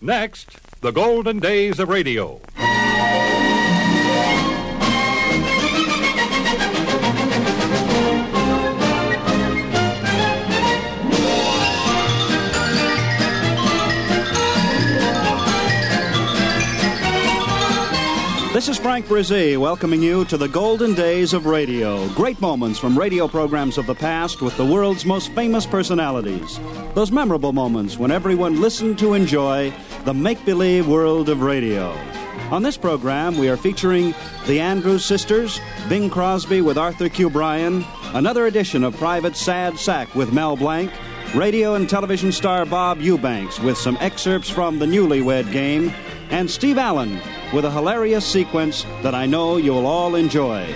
Next, the golden days of radio. This is Frank Bresee welcoming you to the golden days of radio. Great moments from radio programs of the past with the world's most famous personalities. Those memorable moments when everyone listened to enjoy the make believe world of radio. On this program, we are featuring the Andrews Sisters, Bing Crosby with Arthur Q. Bryan, another edition of Private Sad Sack with Mel Blanc, radio and television star Bob Eubanks with some excerpts from the Newlywed Game, and Steve Allen with a hilarious sequence that I know you'll all enjoy.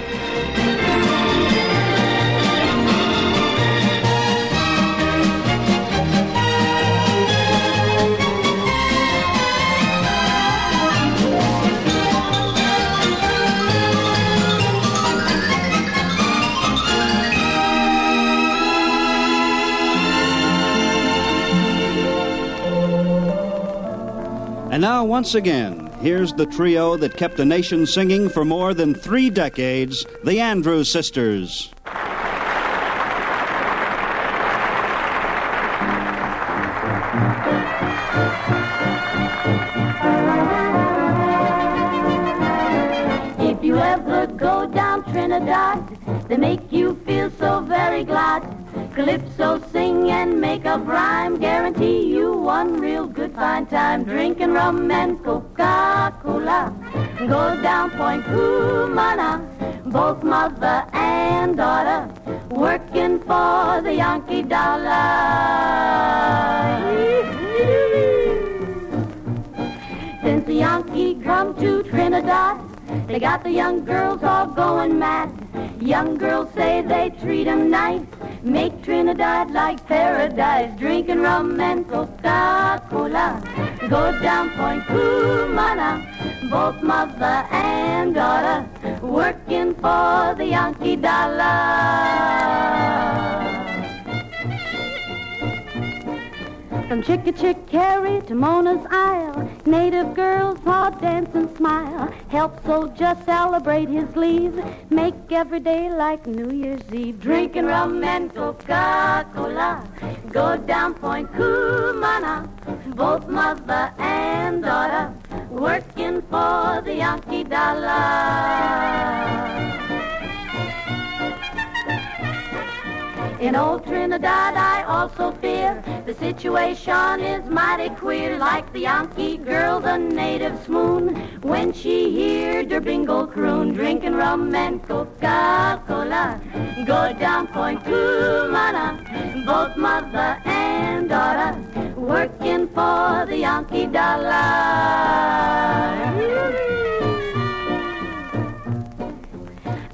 And now, once again, here's the trio that kept the nation singing for more than three decades the Andrews Sisters. If you ever go down Trinidad, they make you feel so very glad. Calypso sing and make a rhyme, guarantee you one real good fine time. Drinking rum and Coca-Cola, go down Point Cumana, both mother and daughter, working for the Yankee dollar. Since the Yankee come to Trinidad, they got the young girls all going mad. Young girls say they treat 'em nice, make Trinidad like paradise, drinking rum and Coca-Cola. Go down Point Cumana, both mother and daughter, working for the Yankee dollar. From Chickachickarry to Mona's Isle, native girls all dance and smile. Help soldier celebrate his leave, make every day like New Year's Eve. Drinking rum and Coca-Cola, go down Point Cumana, both mother and daughter, working for the Yankee dollar. In old Trinidad, I also fear the situation is mighty queer. Like the Yankee girl, the native swoon when she hear der bingle croon, drinking rum and Coca-Cola. Go down Point Cumana, both mother and daughter, working for the Yankee dollar.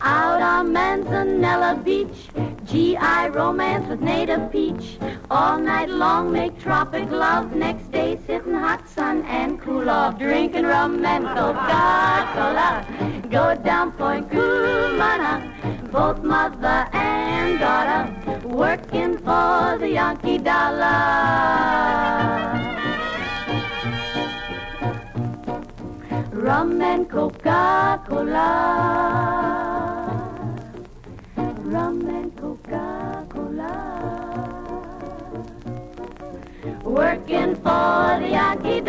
Out on Manzanilla Beach, GI romance with native peach. All night long make tropic love. Next day sit in hot sun and cool off. Drinking rum and Coca-Cola. Go down Point Cumana. Both mother and daughter working for the Yankee dollar. Rum and Coca-Cola. Rum and Working for the Yankee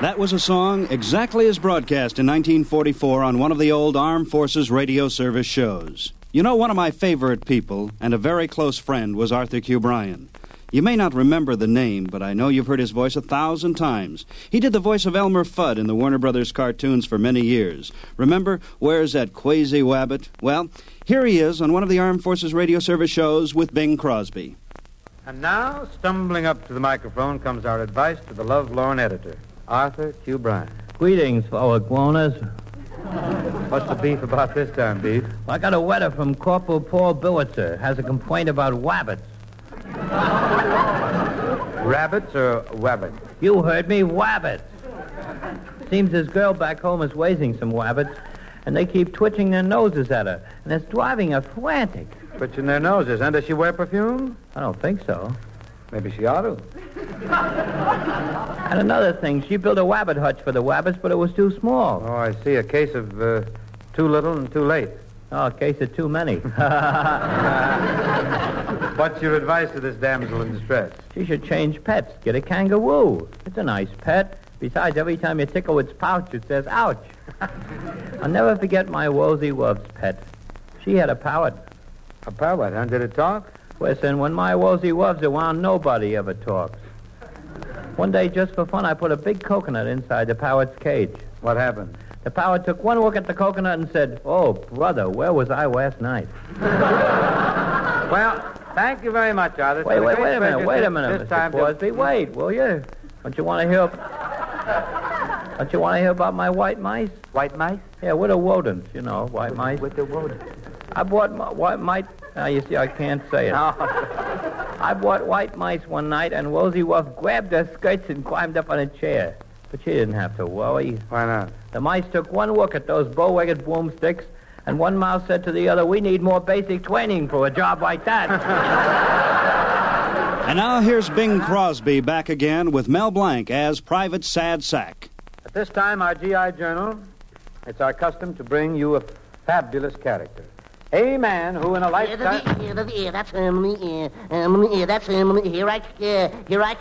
That was a song exactly as broadcast in 1944 on one of the old Armed Forces Radio Service shows. You know, one of my favorite people and a very close friend was Arthur Q. Bryan. You may not remember the name, but I know you've heard his voice a thousand times. He did the voice of Elmer Fudd in the Warner Brothers cartoons for many years. Remember, Where's That Quasi Wabbit? Well, here he is on one of the Armed Forces Radio Service shows with Bing Crosby. And now, stumbling up to the microphone, comes our advice to the love-lorn editor, Arthur Q. Bryan. Greetings, fellow guanas. What's the beef about this time, Beef? I got a letter from Corporal Paul Billitzer. Has a complaint about wabbits. Rabbits or wabbits? You heard me, wabbits. Seems this girl back home is raising some wabbits, and they keep twitching their noses at her, and it's driving her frantic. Twitching their noses. And does she wear perfume? I don't think so. Maybe she ought to. And another thing, she built a wabbit hutch for the wabbits, but it was too small. Oh, I see. A case of uh, too little and too late. Oh, a case of too many. What's your advice to this damsel in distress? she should change pets. Get a kangaroo. It's a nice pet. Besides, every time you tickle its pouch, it says, ouch. I'll never forget my Woolsey Wubbs pet. She had a parrot. A parrot, huh? Did it talk? Listen, when my Woolsey Wubbs around, nobody ever talks. One day, just for fun, I put a big coconut inside the parrot's cage. What happened? The parrot took one look at the coconut and said, Oh, brother, where was I last night? Well, thank you very much, Arthur. Wait, wait, wait a minute, wait a minute, This Mr. time to- Crosby. Wait, will you? Don't you want to hear... Don't you want to hear about my white mice? White mice? Yeah, with the rodents, you know, white mice. With the rodent. I bought my white mice... Now, you see, I can't say it. I bought white mice one night, and Rosie Wolf grabbed her skirts and climbed up on a chair. But she didn't have to worry. Why not? The mice took one look at those bow-legged broomsticks, and one mouse said to the other, We need more basic training for a job like that. And now here's Bing Crosby back again with Mel Blanc as Private Sad Sack. At this time, our GI Journal, it's our custom to bring you a fabulous character. A man who, in a lifetime. that- yeah, that- yeah, that's him um, yeah, that's um, here I, here I,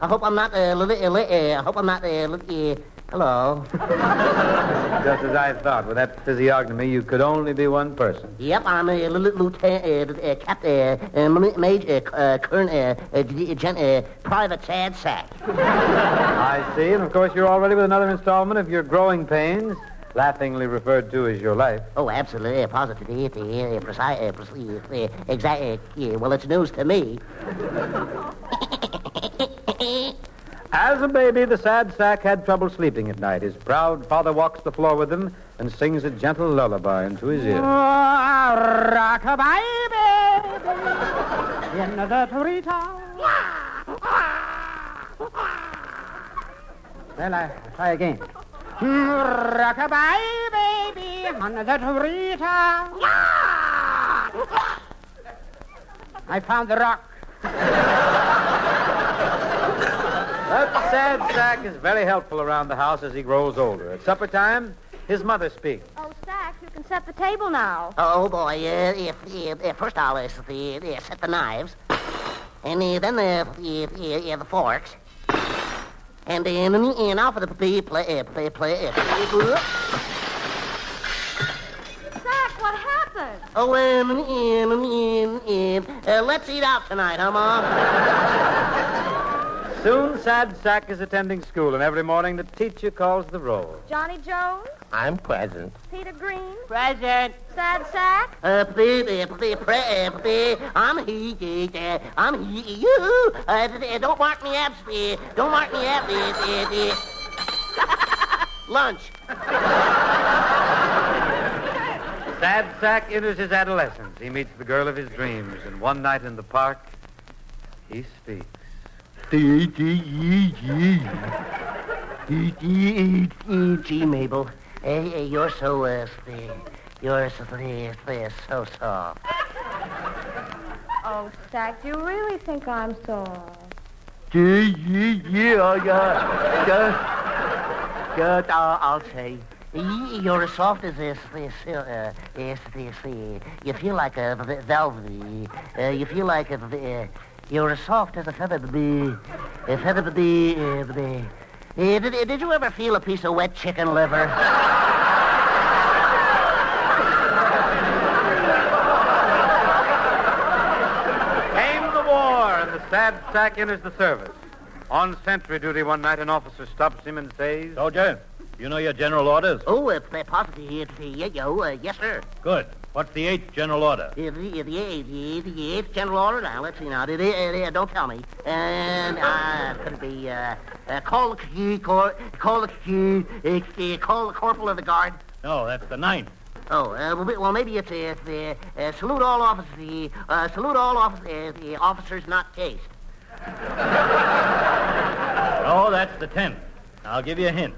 I hope I'm not, uh, uh, uh, I hope I'm not, hello. Just as I thought, with that physiognomy, you could only be one person. Yep, I'm a li- li- lieutenant, uh, cap, uh, major, current, g- gen, uh, private sad sack. I see, and of course, you're already with another installment of your growing pains, laughingly referred to as your life. Oh, absolutely, positively, uh, uh, precise, uh, precise, exact, yeah, well, it's news to me. As a baby, the sad sack had trouble sleeping at night. His proud father walks the floor with him and sings a gentle lullaby into his ear. Rock-a-bye, baby, in the treetop. Well, I try again. Rock-a-bye, baby, on the treetop. I found the rock. that the sad sack is very helpful around the house as he grows older. At supper time, his mother speaks. Oh, Stack, you can set the table now. Oh, boy, uh, if, if, if first I'll uh, s- the, uh, set the knives, and uh, then the, the, the, the forks, and then uh, and now for the play, play, play, play. Stack, what happened? oh, um, um, um, um, uh, let's eat out tonight, huh, Mom? Soon, sad sack is attending school, and every morning the teacher calls the roll. Johnny Jones? I'm present. Peter Green? Present. Sad Sack? Uh, play, play, play, uh. I'm he, uh, I'm he, you. Uh, d- d- don't mark me up. don't mark me up. Lunch. Sad sack enters his adolescence. He meets the girl of his dreams, and one night in the park, he speaks. Gee, Mabel, uh, uh, you're so, uh, uh, you're so, uh, uh, so soft. Oh, Stack, do you really think I'm soft? Yeah, yeah, yeah, yeah. I'll, I'll say. You're as soft as this, this, uh, this, this, uh, you feel like a v- velvet. Uh, you feel like a, uh, you're as soft as a feather bee, a feather bee, uh, bee. Uh, did, did you ever feel a piece of wet chicken liver? Came the war, and the sad sack enters the service. On sentry duty one night, an officer stops him and says, Soldier, you know your general orders? Oh, uh, possibly, uh, yeah, yo, uh, yes, sir. Good. What's the eighth general order? The, the, the, eighth, the, the eighth general order now. Let's see now. The, the, the, don't tell me. And uh, could it be uh, uh, call the key, call, call the key, uh, uh, call the corporal of the guard? No, that's the ninth. Oh, uh, well, maybe it's, uh, it's uh, uh, salute all officers, uh, salute all officers, uh, the officers not cased. Oh, that's the tenth. I'll give you a hint.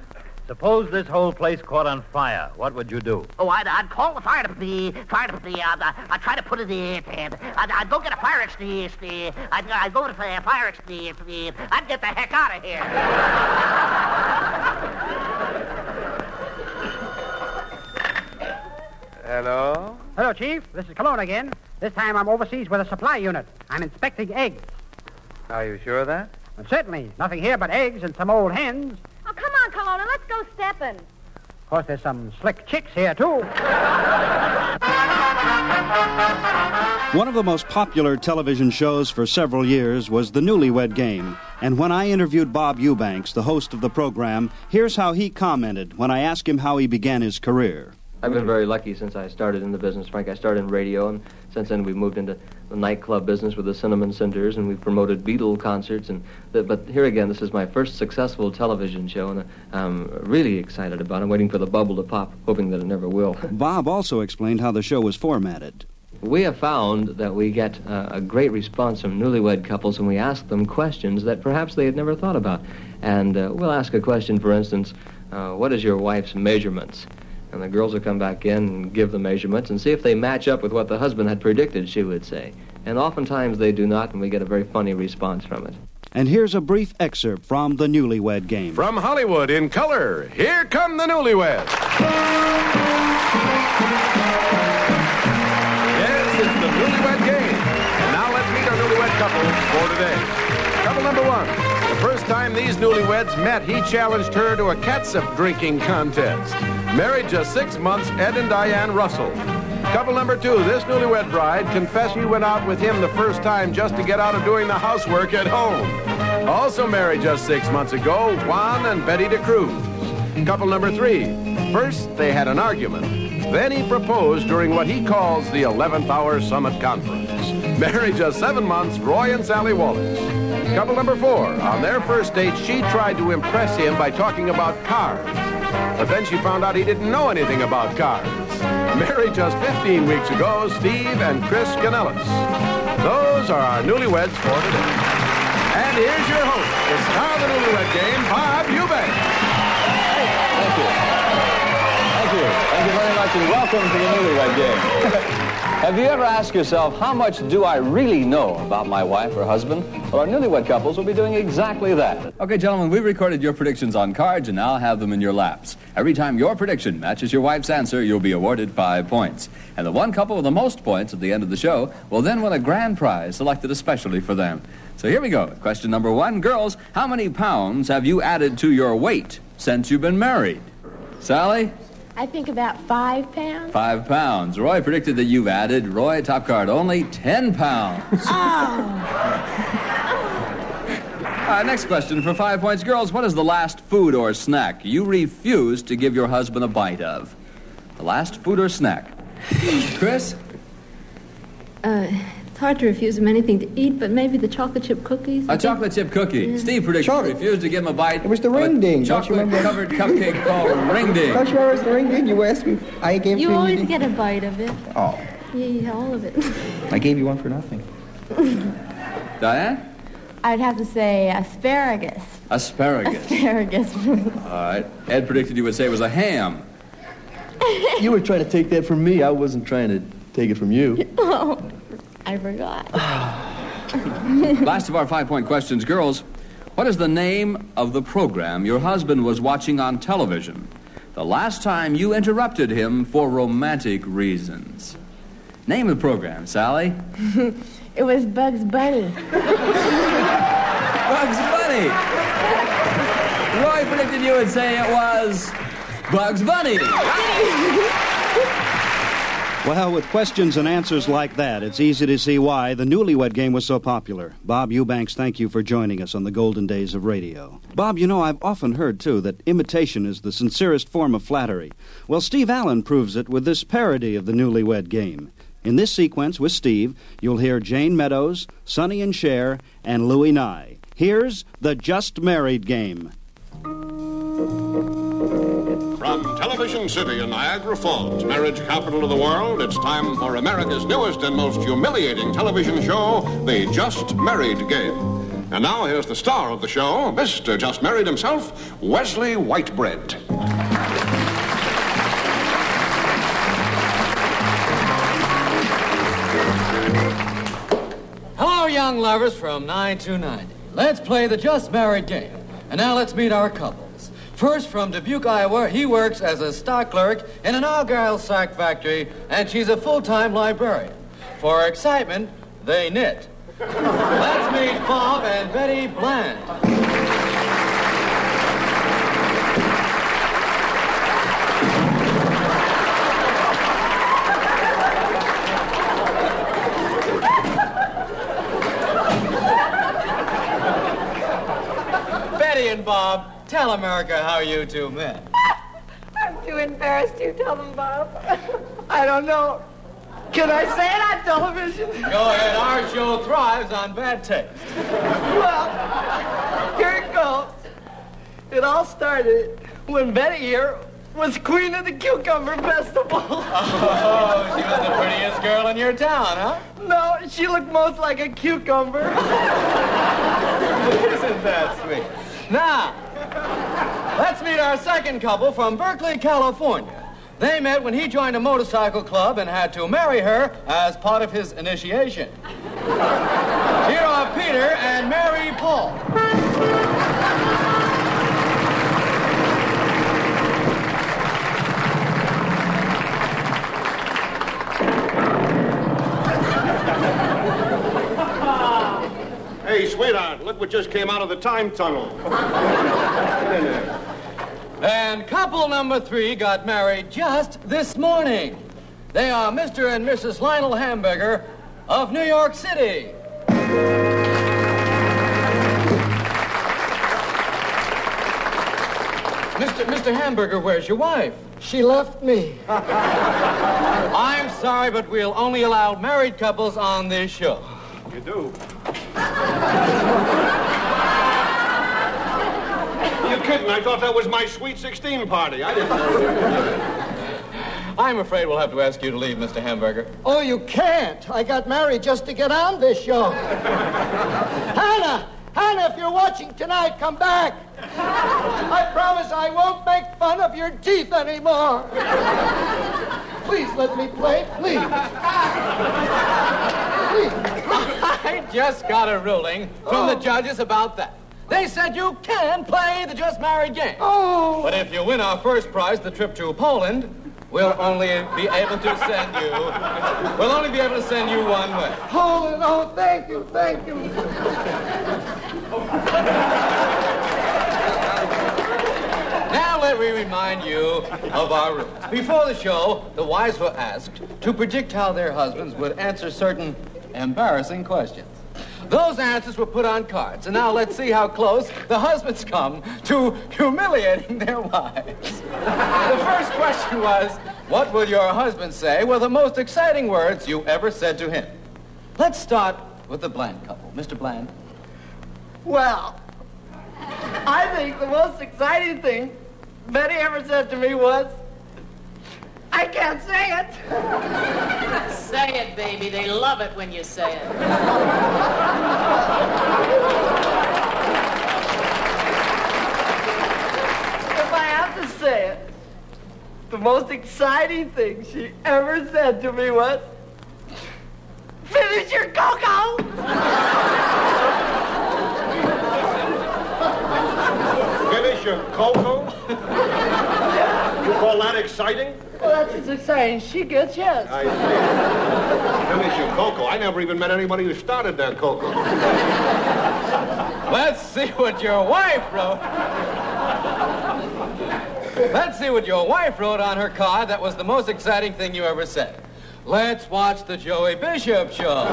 Suppose this whole place caught on fire. What would you do? Oh, I'd, I'd call the fire department. The fire department. I'd, uh, I'd try to put it in. And I'd, I'd go get a fire extinguisher. I'd, I'd go to the fire extinguisher. I'd get the heck out of here. Hello? Hello, Chief. This is Colonna again. This time I'm overseas with a supply unit. I'm inspecting eggs. Are you sure of that? And certainly, nothing here but eggs and some old hens. Come on, Colonna. Let's go stepping. Of course, there's some slick chicks here, too. One of the most popular television shows for several years was The Newlywed Game. And when I interviewed Bob Eubanks, the host of the program, here's how he commented when I asked him how he began his career. I've been very lucky since I started in the business, Frank. I started in radio, and since then we've moved into the nightclub business with the Cinnamon Cinders, and we've promoted Beatle concerts. And the, but here again, this is my first successful television show, and I'm really excited about it. I'm waiting for the bubble to pop, hoping that it never will. Bob also explained how the show was formatted. We have found that we get uh, a great response from newlywed couples when we ask them questions that perhaps they had never thought about. And uh, we'll ask a question, for instance, uh, what is your wife's measurements? And the girls will come back in and give the measurements and see if they match up with what the husband had predicted, she would say. And oftentimes they do not, and we get a very funny response from it. And here's a brief excerpt from The Newlywed Game. From Hollywood in color, here come the newlyweds. Yes, it's the newlywed game. And now let's meet our newlywed couples for today. Couple number one. The first time these newlyweds met, he challenged her to a catsup drinking contest. Married just six months, Ed and Diane Russell. Couple number two, this newlywed bride confessed she went out with him the first time just to get out of doing the housework at home. Also married just six months ago, Juan and Betty DeCruz. Couple number three, first they had an argument. Then he proposed during what he calls the 11th hour summit conference. Married just seven months, Roy and Sally Wallace. Couple number four, on their first date, she tried to impress him by talking about cars. But then she found out he didn't know anything about cars. Married just 15 weeks ago, Steve and Chris Canellis. Those are our newlyweds for today. And here's your host, the star of the newlywed game, Bob Eubanks. Thank you. Thank you. Thank you very much, and welcome to the Newlywed Game. Have you ever asked yourself, how much do I really know about my wife or husband? Well, our newlywed couples will be doing exactly that. Okay, gentlemen, we recorded your predictions on cards and now have them in your laps. Every time your prediction matches your wife's answer, you'll be awarded five points. And the one couple with the most points at the end of the show will then win a grand prize selected especially for them. So here we go. Question number one. Girls, how many pounds have you added to your weight since you've been married? Sally? I think about five pounds. Five pounds. Roy predicted that you've added, Roy, top card, only ten pounds. Uh, next question for five points. Girls, what is the last food or snack you refused to give your husband a bite of? The last food or snack? Chris? Uh, hard to refuse him anything to eat, but maybe the chocolate chip cookies. A chocolate chip cookie. Steve predicted you refused to give him a bite. It was the ring ding. Chocolate covered cupcake called ring ding. Don't you remember it's the ring ding? You asked me. I gave You to always you. Always get a bite of it. Oh, Yeah, all of it. I gave you one for nothing. Diane? I'd have to say asparagus. Asparagus. Asparagus. All right. Ed predicted you would say it was a ham. You were trying to take that from me. I wasn't trying to take it from you. oh, I forgot. Last of our five point questions. Girls, what is the name of the program your husband was watching on television the last time you interrupted him for romantic reasons? Name of the program, Sally. it was Bugs Bunny. Bugs Bunny. Roy predicted you would say it was Bugs Bunny. Well, with questions and answers like that, it's easy to see why the newlywed game was so popular. Bob Eubanks, thank you for joining us on the golden days of radio. Bob, you know, I've often heard, too, that imitation is the sincerest form of flattery. Well, Steve Allen proves it with this parody of the newlywed game. In this sequence with Steve, you'll hear Jayne Meadows, Sonny and Cher, and Louis Nye. Here's the Just Married game. From Television City in Niagara Falls, marriage capital of the world, it's time for America's newest and most humiliating television show, The Just Married Game. And now here's the star of the show, Mr. Just Married himself, Wesley Whitebread. Hello, young lovers from 929. Let's play the Just Married game. And now let's meet our couple. First, from Dubuque, Iowa, he works as a stock clerk in an Argyle sock factory, and she's a full-time librarian. For excitement, they knit. let's meet Bob and Betty Bland. Betty and Bob, tell America how you two met. I'm too embarrassed to tell them, Bob. I don't know. Can I say it on television? Go ahead, our show thrives on bad taste. Well, here it goes. It all started when Betty here was queen of the cucumber festival. Oh, she was the prettiest girl in your town, huh? No, she looked most like a cucumber. Isn't that sweet? Now, let's meet our second couple from Berkeley, California. They met when he joined a motorcycle club and had to marry her as part of his initiation. Here are Peter and Mary Paul. Hey, sweetheart, look what just came out of the time tunnel. And couple number three got married just this morning. They are Mr. and Mrs. Lionel Hamburger of New York City. Mr. Mr. Hamburger, where's your wife? She left me. I'm sorry, but we'll only allow married couples on this show. You do? You're kidding. I thought that was my Sweet 16 party. I didn't know. I'm afraid we'll have to ask you to leave, Mr. Hamburger. Oh, you can't. I got married just to get on this show. Hannah! Hannah, if you're watching tonight, come back. I promise I won't make fun of your teeth anymore. Please let me play, please. I just got a ruling from the oh. judges about that. They said you can play the just married game. Oh. But if you win our first prize, the trip to Poland, we'll only be able to send you. We'll only be able to send you one way. Poland, oh, thank you, thank you. Now let me remind you of our rules. Before the show, the wives were asked to predict how their husbands would answer certain embarrassing questions. Those answers were put on cards, and now let's see how close the husbands come to humiliating their wives. The first question was, what will your husband say were the most exciting words you ever said to him? Let's start with the Bland couple. Mr. Bland. Well, I think the most exciting thing Betty ever said to me was, I can't say it. Say it, baby. They love it when you say it. If I have to say it, the most exciting thing she ever said to me was, Finish your cocoa! Finish your cocoa? You call that exciting? Well, that's as exciting she gets, yes. I see. Finish your cocoa. I never even met anybody who started that cocoa. Let's see what your wife wrote. Let's see what your wife wrote on her card that was the most exciting thing you ever said. Let's watch the Joey Bishop show.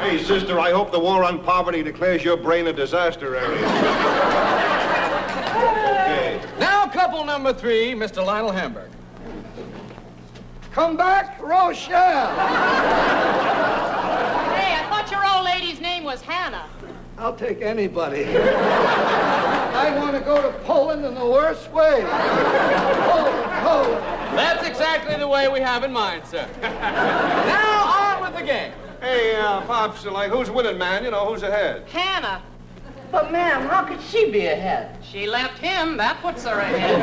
Hey, sister, I hope the war on poverty declares your brain a disaster area. Now, couple number three, Mr. Lionel Hamburg. Come back, Rochelle. Hey, I thought your old lady's name was Hannah. I'll take anybody. I want to go to Poland in the worst way. Poland, Poland. That's exactly the way we have in mind, sir. now, on with the game. Hey, uh, Pops, like, who's winning, man? You know, who's ahead? Hannah. But, ma'am, how could she be ahead? She left him. That puts her ahead.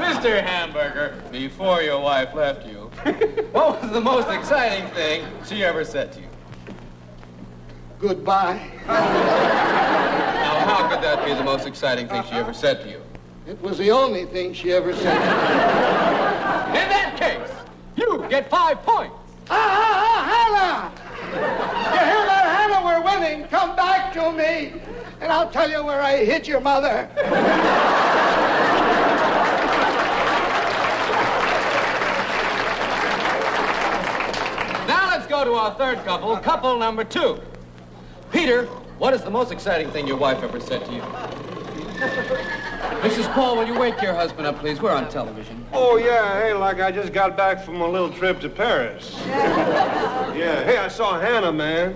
Mr. Hamburger, before your wife left you, what was the most exciting thing she ever said to you? Goodbye. Now, how could that be the most exciting thing she ever said to you? It was the only thing she ever said. In that case, you get five points. Ah, ah, ah, Hannah! You hear that, Hannah? We're winning. Come back to me, and I'll tell you where I hit your mother. Now let's go to our third couple, couple number two. Peter, what is the most exciting thing your wife ever said to you? Mrs. Paul, will you wake your husband up, please? We're on television. Oh, yeah. Hey, like I just got back from a little trip to Paris. yeah. Hey, I saw Hannah, man.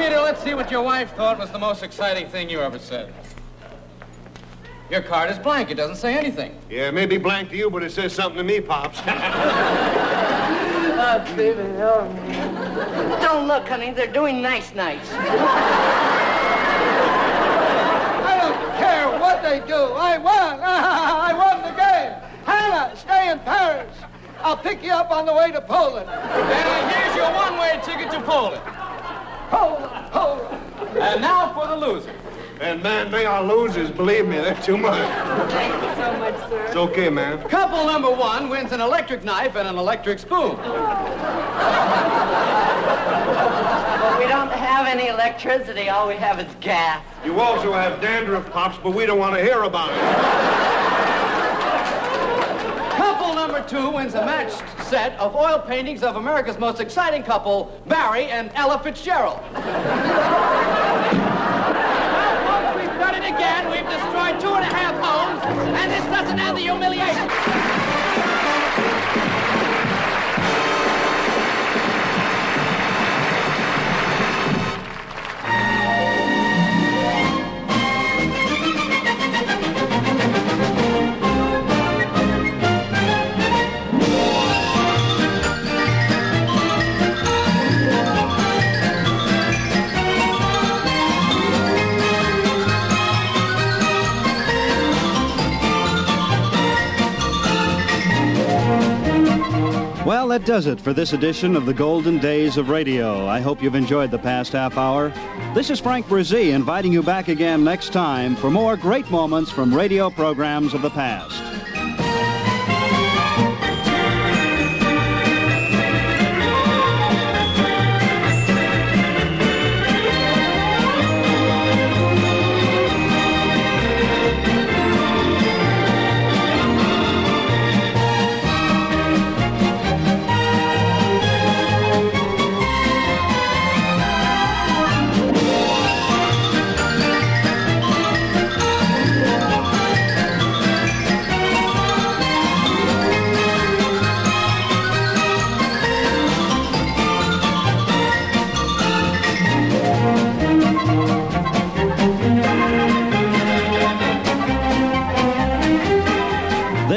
Well, Peter, let's see what your wife thought was the most exciting thing you ever said. Your card is blank. It doesn't say anything. Yeah, it may be blank to you, but it says something to me, Pops. Oh, baby, oh. Don't look, honey. They're doing nice nights. I don't care what they do. I won. I won the game. Hannah, stay in Paris. I'll pick you up on the way to Poland. And here's your one-way ticket to Poland. Poland, Poland. And now for the loser. And man, they are losers. Believe me, they're too much. Thank you so much, sir. It's okay, man. Couple number one wins an electric knife and an electric spoon. But we don't have any electricity. All we have is gas. You also have dandruff, Pops, but we don't want to hear about it. Couple number two wins a matched set of oil paintings of America's most exciting couple, Barry and Ella Fitzgerald. well, folks, we've done it again. We've destroyed two and a half homes, and this doesn't end the humiliation. That does it for this edition of the Golden Days of Radio. I hope you've enjoyed the past half hour. This is Frank Bresee inviting you back again next time for more great moments from radio programs of the past.